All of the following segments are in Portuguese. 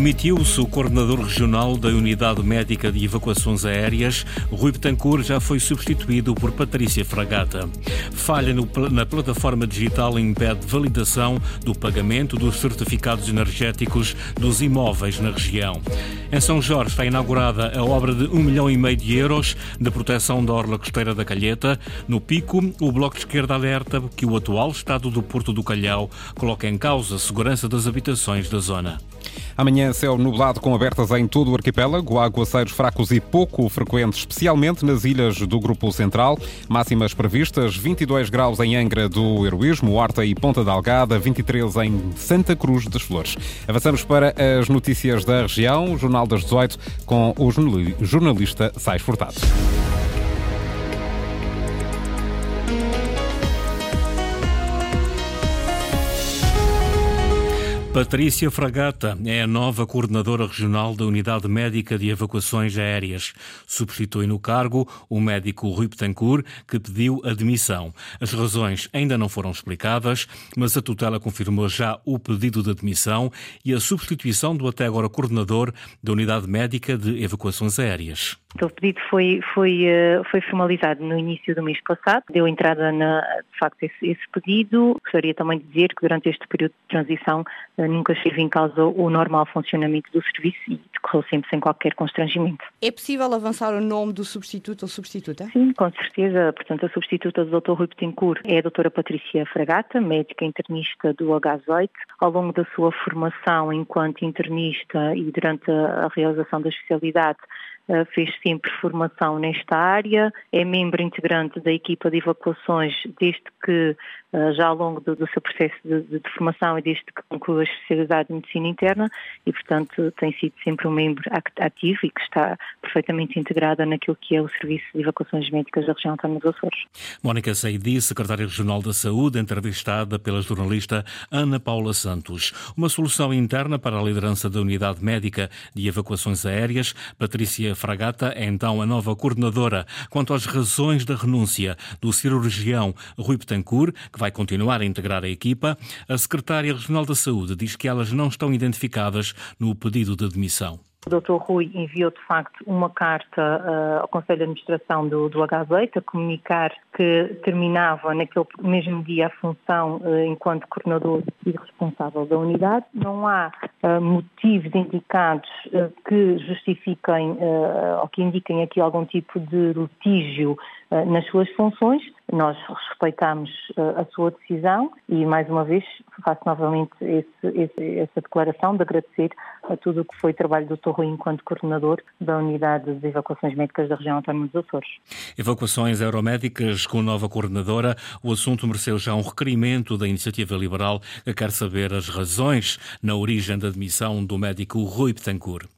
Demitiu-se o coordenador regional da Unidade Médica de Evacuações Aéreas. Rui Betancourt já foi substituído por Patrícia Fragata. Falha no, na plataforma digital impede validação do pagamento dos certificados energéticos dos imóveis na região. Em São Jorge está inaugurada a obra de um milhão e meio de euros de proteção da orla costeira da Calheta. No Pico, o Bloco de Esquerda alerta que o atual estado do Porto do Calhau coloca em causa a segurança das habitações da zona. Amanhã, céu nublado com abertas em todo o arquipélago, aguaceiros fracos e pouco frequentes, especialmente nas ilhas do Grupo Central. Máximas previstas: 22 graus em Angra do Heroísmo, Horta e Ponta da Algada, 23 em Santa Cruz das Flores. Avançamos para as notícias da região, Jornal das 18, com o jornalista Sais Furtado. Patrícia Fragata é a nova coordenadora regional da Unidade Médica de Evacuações Aéreas. Substitui no cargo o médico Rui Betancourt, que pediu admissão. As razões ainda não foram explicadas, mas a tutela confirmou já o pedido de admissão e a substituição do até agora coordenador da Unidade Médica de Evacuações Aéreas. O pedido foi, foi, eh, foi formalizado no início do mês passado, deu entrada na, de facto esse, esse, pedido. Gostaria também de dizer que durante este período de transição eh, nunca esteve em causa o normal funcionamento do serviço e decorreu sempre sem qualquer constrangimento. É possível avançar o nome do substituto ou substituta? Sim, com certeza. Portanto, a substituta do Dr. Rui Betancourt é a doutora Patrícia Fragata, médica internista do H8. Ao longo da sua formação enquanto internista e durante a realização da especialidade, fez sempre formação nesta área, é membro integrante da equipa de evacuações desde que eh, já ao longo do, do seu processo de, de, de, formação e desde que concluiu a especialidade de medicina interna e, portanto, tem sido sempre um membro ativo e que está perfeitamente integrada naquilo que é o Serviço de Evacuações Médicas da região autónoma dos Açores. Mónica Saidi, secretária regional da Saúde, entrevistada pela jornalista Ana Paula Santos. Uma solução interna para a liderança da Unidade Médica de Evacuações Aéreas, Patrícia Fragata é então a nova coordenadora. Quanto às razões da renúncia do cirurgião Rui Betancourt, que vai continuar a integrar a equipa, a secretária regional da Saúde diz que elas não estão identificadas no pedido de admissão. O Dr. Rui enviou, de facto, uma carta uh, ao Conselho de Administração do, do H8 a comunicar que terminava naquele mesmo dia a função uh, enquanto coordenador e responsável da unidade. Não há uh, motivos indicados que justifiquem ou que indiquem aqui algum tipo de litígio nas suas funções. Nós respeitamos a sua decisão e, mais uma vez, faço novamente esse, esse, essa declaração de agradecer a tudo o que foi trabalho do Dr. Rui enquanto coordenador da Unidade de Evacuações Médicas da região autónoma dos Açores. Evacuações aeromédicas com nova coordenadora. O assunto mereceu já um requerimento da Iniciativa Liberal que quer saber as razões na origem da admissão do médico Rui Betancourt.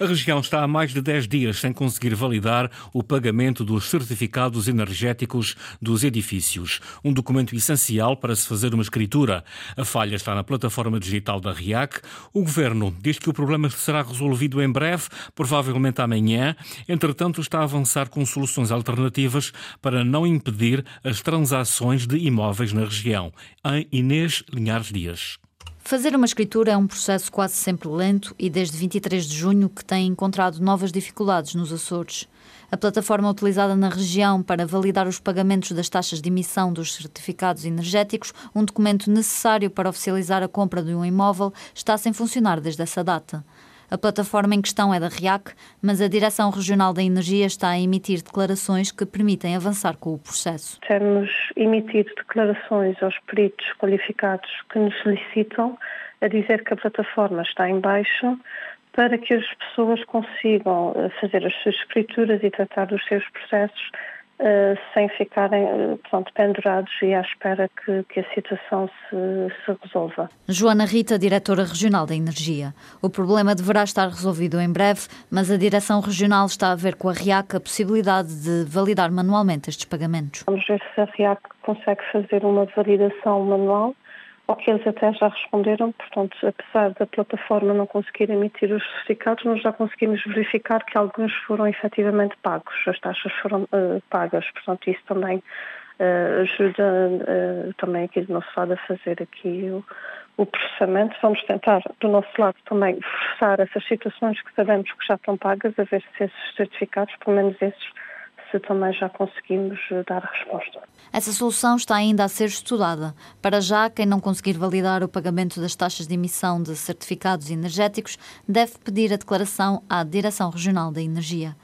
A região está há mais de 10 dias sem conseguir validar o pagamento dos certificados energéticos dos edifícios, um documento essencial para se fazer uma escritura. A falha está na plataforma digital da RIAC. O governo diz que o problema será resolvido em breve, provavelmente amanhã. Entretanto, está a avançar com soluções alternativas para não impedir as transações de imóveis na região. Em Inês Linhares Dias. Fazer uma escritura é um processo quase sempre lento e desde 23 de junho que tem encontrado novas dificuldades nos Açores. A plataforma utilizada na região para validar os pagamentos das taxas de emissão dos certificados energéticos, um documento necessário para oficializar a compra de um imóvel, está sem funcionar desde essa data. A plataforma em questão é da RIAC, mas a Direção Regional da Energia está a emitir declarações que permitem avançar com o processo. Temos emitido declarações aos peritos qualificados que nos solicitam a dizer que a plataforma está em baixo para que as pessoas consigam eh, fazer as suas escrituras e tratar dos seus processos uh, sem ficarem uh, pronto, pendurados e à espera que, que a situação se, se, resolva. Joana Rita, diretora regional da Energia. O problema deverá estar resolvido em breve, mas a direção regional está a ver com a RIAC a possibilidade de validar manualmente estes pagamentos. Vamos ver se a RIAC consegue fazer uma validação manual ao que eles até já responderam, portanto, apesar da plataforma não conseguir emitir os certificados, nós já conseguimos verificar que alguns foram efetivamente pagos, as taxas foram uh, pagas, portanto, isso também uh, ajuda uh, também aqui do nosso lado a fazer aqui o, o processamento. Vamos tentar, do nosso lado, também forçar essas situações que sabemos que já estão pagas, a ver se esses certificados, pelo menos esses, se também já conseguimos eh, dar resposta. Essa solução está ainda a ser estudada. Para já, quem não conseguir validar o pagamento das taxas de emissão de certificados energéticos deve pedir a declaração à Direção Regional da Energia.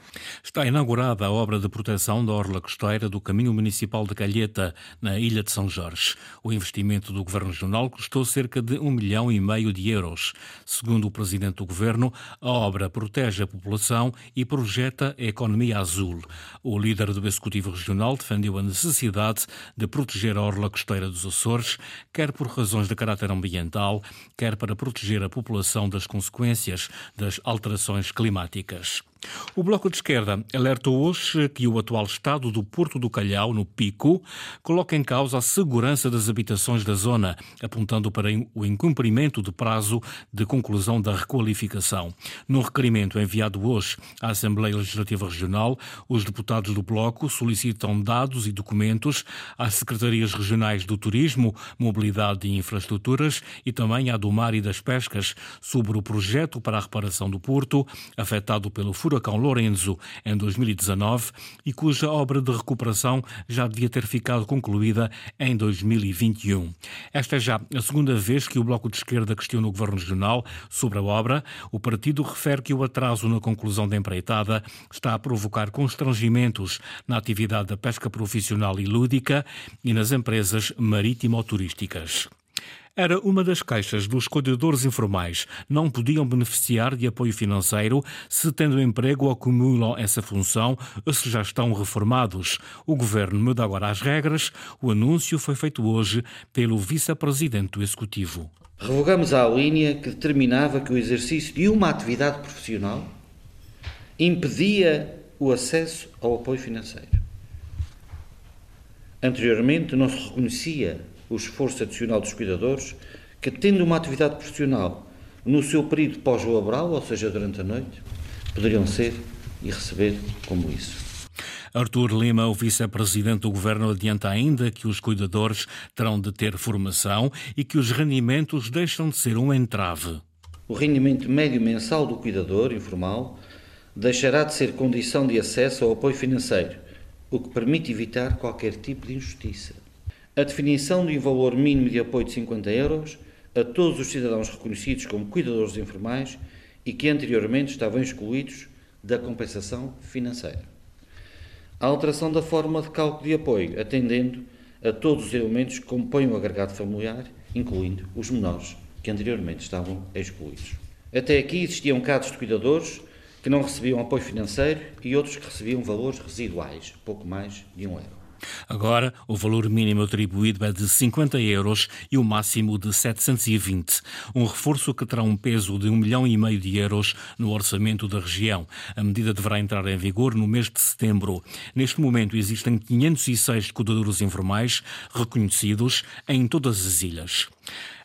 Está inaugurada a obra de proteção da orla costeira do Caminho Municipal de Calheta, na Ilha de São Jorge. O investimento do Governo Regional custou cerca de um milhão e meio de euros. Segundo o Presidente do Governo, a obra protege a população e projeta a economia azul. O líder do Executivo Regional defendeu a necessidade de proteger a orla costeira dos Açores, quer por razões de caráter ambiental, quer para proteger a população das consequências das alterações climáticas. O Bloco de Esquerda alertou hoje que o atual estado do Porto do Calhau, no Pico, coloca em causa a segurança das habitações da zona, apontando para o incumprimento de prazo de conclusão da requalificação. No requerimento enviado hoje à Assembleia Legislativa Regional, os deputados do Bloco solicitam dados e documentos às Secretarias Regionais do Turismo, Mobilidade e Infraestruturas e também à do Mar e das Pescas sobre o projeto para a reparação do Porto, afetado pelo furacão Lorenzo em 2019 e cuja obra de recuperação já devia ter ficado concluída em 2021. Esta é já a segunda vez que o Bloco de Esquerda questiona o Governo Regional sobre a obra. O partido refere que o atraso na conclusão da empreitada está a provocar constrangimentos na atividade da pesca profissional e lúdica e nas empresas marítimo-turísticas era uma das queixas dos cuidadores informais. Não podiam beneficiar de apoio financeiro se, tendo emprego, acumulam essa função ou se já estão reformados. O governo muda agora as regras. O anúncio foi feito hoje pelo vice-presidente do Executivo. Revogamos a linha que determinava que o exercício de uma atividade profissional impedia o acesso ao apoio financeiro. Anteriormente não se reconhecia o esforço adicional dos cuidadores, que tendo uma atividade profissional no seu período pós-laboral, ou seja, durante a noite, poderiam ser e receber como isso. Artur Lima, o vice-presidente do governo, adianta ainda que os cuidadores terão de ter formação e que os rendimentos deixam de ser um entrave. O rendimento médio mensal do cuidador informal deixará de ser condição de acesso ao apoio financeiro, o que permite evitar qualquer tipo de injustiça a definição de um valor mínimo de apoio de 50 euros a todos os cidadãos reconhecidos como cuidadores informais e que anteriormente estavam excluídos da compensação financeira. A alteração da forma de cálculo de apoio, atendendo a todos os elementos que compõem o agregado familiar, incluindo os menores, que anteriormente estavam excluídos. Até aqui existiam casos de cuidadores que não recebiam apoio financeiro e outros que recebiam valores residuais, pouco mais de um euro. Agora, o valor mínimo atribuído é de 50 euros e o máximo de 720. Um reforço que terá um peso de um milhão e meio de euros no orçamento da região. A medida deverá entrar em vigor no mês de setembro. Neste momento, existem 506 cuidadores informais reconhecidos em todas as ilhas.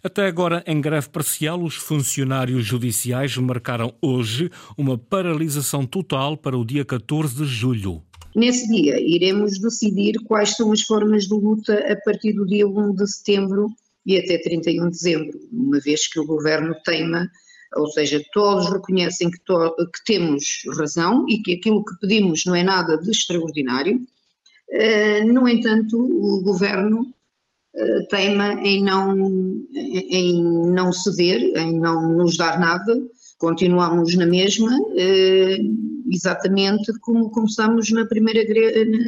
Até agora, em greve parcial, os funcionários judiciais marcaram hoje uma paralisação total para o dia 14 de julho. Nesse dia, iremos decidir quais são as formas de luta a partir do dia 1 de setembro e até 31 de dezembro, uma vez que o governo teima, ou seja, todos reconhecem que, to que temos razão e que aquilo que pedimos não é nada de extraordinário. Uh, no entanto, o governo uh, teima em não, em não ceder, em não nos dar nada, continuamos na mesma. Uh, exatamente como começamos na primeira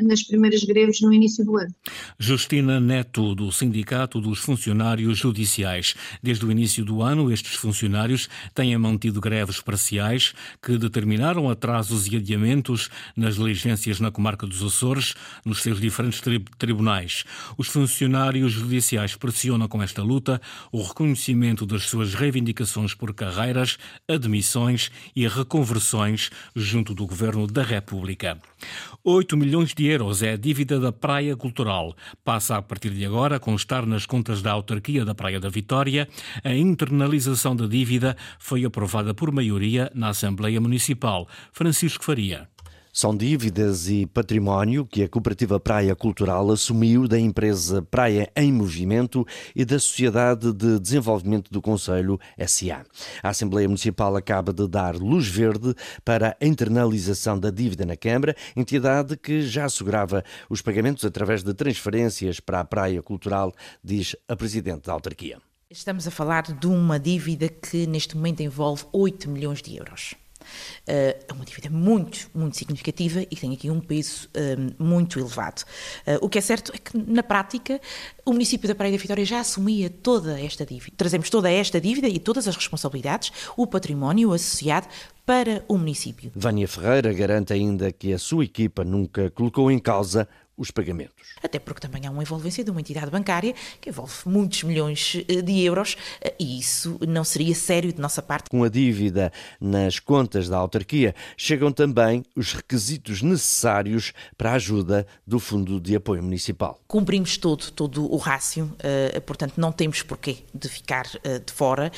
nas primeiras greves no início do ano. Justina Neto, do Sindicato dos Funcionários Judiciais. Desde o início do ano, estes funcionários têm mantido greves parciais que determinaram atrasos e adiamentos nas diligências na comarca dos Açores, nos seus diferentes tri tribunais. Os funcionários judiciais pressionam com esta luta o reconhecimento das suas reivindicações por carreiras, admissões e reconversões junto orçamento do Governo da República. 8 milhões de euros é a dívida da Praia Cultural. Passa a partir de agora a constar nas contas da autarquia da Praia da Vitória. A internalização da dívida foi aprovada por maioria na Assembleia Municipal. Francisco Faria. São dívidas e património que a Cooperativa Praia Cultural assumiu da empresa Praia em Movimento e da Sociedade de Desenvolvimento do Conselho, SA. A Assembleia Municipal acaba de dar luz verde para a internalização da dívida na Câmara, entidade que já assegurava os pagamentos através de transferências para a Praia Cultural, diz a Presidente da autarquia. Estamos a falar de uma dívida que neste momento envolve 8 milhões de euros. Eh, é uma dívida muito, muito significativa e tem aqui um peso eh, muito elevado. Eh, o que é certo é que, na prática, o município da Praia da Vitória já assumia toda esta dívida. Trazemos toda esta dívida e todas as responsabilidades, o património associado para o município. Vânia Ferreira garante ainda que a sua equipa nunca colocou em causa os pagamentos. Até porque também há uma envolvência de uma entidade bancária que envolve muitos milhões eh, de euros eh, e isso não seria sério de nossa parte. Com a dívida nas contas da autarquia, chegam também os requisitos necessários para a ajuda do Fundo de Apoio Municipal. Cumprimos todo, todo o rácio, eh, portanto não temos porquê de ficar de fora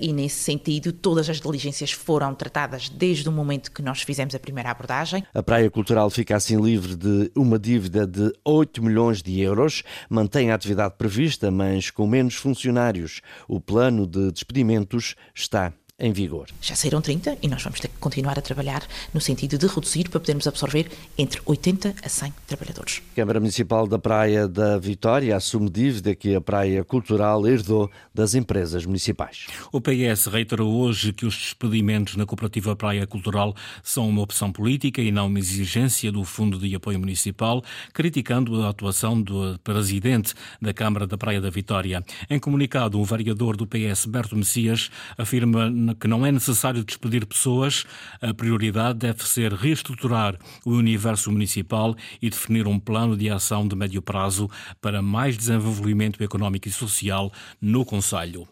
e nesse sentido todas as diligências foram tratadas desde o momento que nós fizemos a primeira abordagem. A Praia Cultural fica assim livre de uma dívida de 8 milhões de euros, mantém a atividade prevista, mas com menos funcionários. O plano de despedimentos está em vigor. Já saíram 30 e nós vamos ter que continuar a trabalhar no sentido de reduzir para podermos absorver entre 80 a 100 trabalhadores. A Câmara Municipal da Praia da Vitória assume dívida que a Praia Cultural herdou das empresas municipais. O PS reiterou hoje que os despedimentos na cooperativa Praia Cultural são uma opção política e não uma exigência do Fundo de Apoio Municipal, criticando a atuação do presidente da Câmara da Praia da Vitória. Em comunicado, um variador do PS, Berto Messias, afirma que não é necessário despedir pessoas, a prioridade deve ser reestruturar o universo municipal e definir um plano de ação de médio prazo para mais desenvolvimento económico e social no Conselho.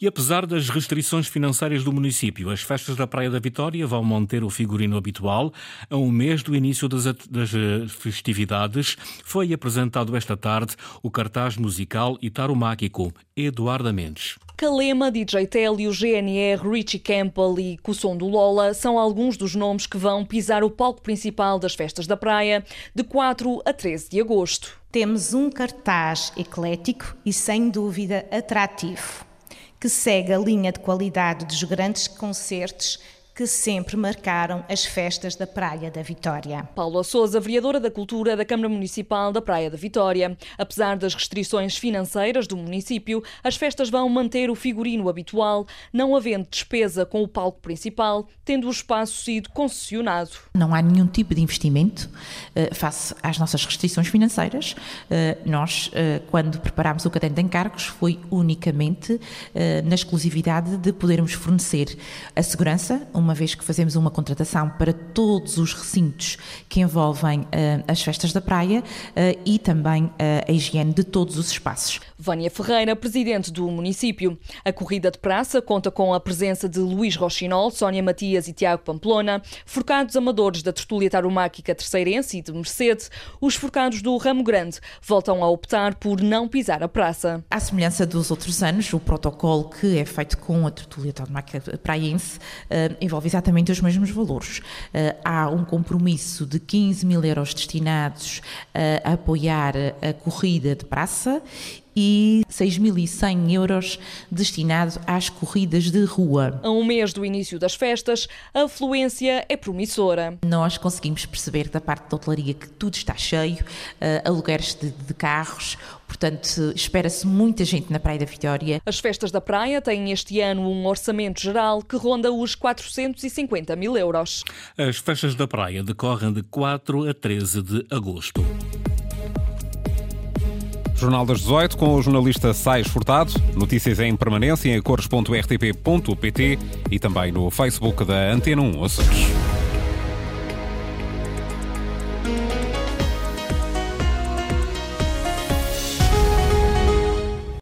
E apesar das restrições financeiras do município, as festas da Praia da Vitória vão manter o figurino habitual. A um mês do início das, das eh, festividades, foi apresentado esta tarde o cartaz musical Itarumáquico, Eduardo Mendes. Calema, DJ Télio, GNR, Richie Campbell e Cusson do Lola são alguns dos nomes que vão pisar o palco principal das festas da praia de 4 a 13 de agosto. Temos um cartaz eclético e sem dúvida atrativo que segue a linha de qualidade dos grandes concertos que sempre marcaram as festas da Praia da Vitória. Paula Souza, vereadora da Cultura da Câmara Municipal da Praia da Vitória. Apesar das restrições financeiras do município, as festas vão manter o figurino habitual, não havendo despesa com o palco principal, tendo o espaço sido concessionado. Não há nenhum tipo de investimento uh, face às nossas restrições financeiras. Uh, nós, uh, quando preparámos o caderno de encargos, foi unicamente na exclusividade de podermos fornecer a segurança, uma vez que fazemos uma contratação para todos os recintos que envolvem uh, as festas da praia uh, e também uh, a higiene de todos os espaços. Vânia Ferreira, presidente do município. A corrida de praça conta com a presença de Luís Rochinol, Sónia Matias e Tiago Pamplona, forcados amadores da Tertúlia Tarumáquica Terceirense e de Mercedes. Os forcados do Ramo Grande voltam a optar por não pisar a praça. À semelhança dos outros anos, o protocolo que é feito com a Tertúlia Tarumáquica Praiense envolve exatamente os mesmos valores. Uh, há um compromisso de 15 mil euros destinados uh, a apoiar a corrida de praça e 6.100 euros destinados às corridas de rua. A um mês do início das festas, a afluência é promissora. Nós conseguimos perceber da parte da hotelaria que tudo está cheio, uh, alugueres de, de carros, portanto espera-se muita gente na Praia da Vitória. As festas da praia têm este ano um orçamento geral que ronda os 450 mil euros. As festas da praia decorrem de 4 a 13 de agosto. Jornal das 18 com o jornalista Sais Furtado. Notícias em permanência em cores.rtp.pt e também no Facebook da Antena 1 Açores.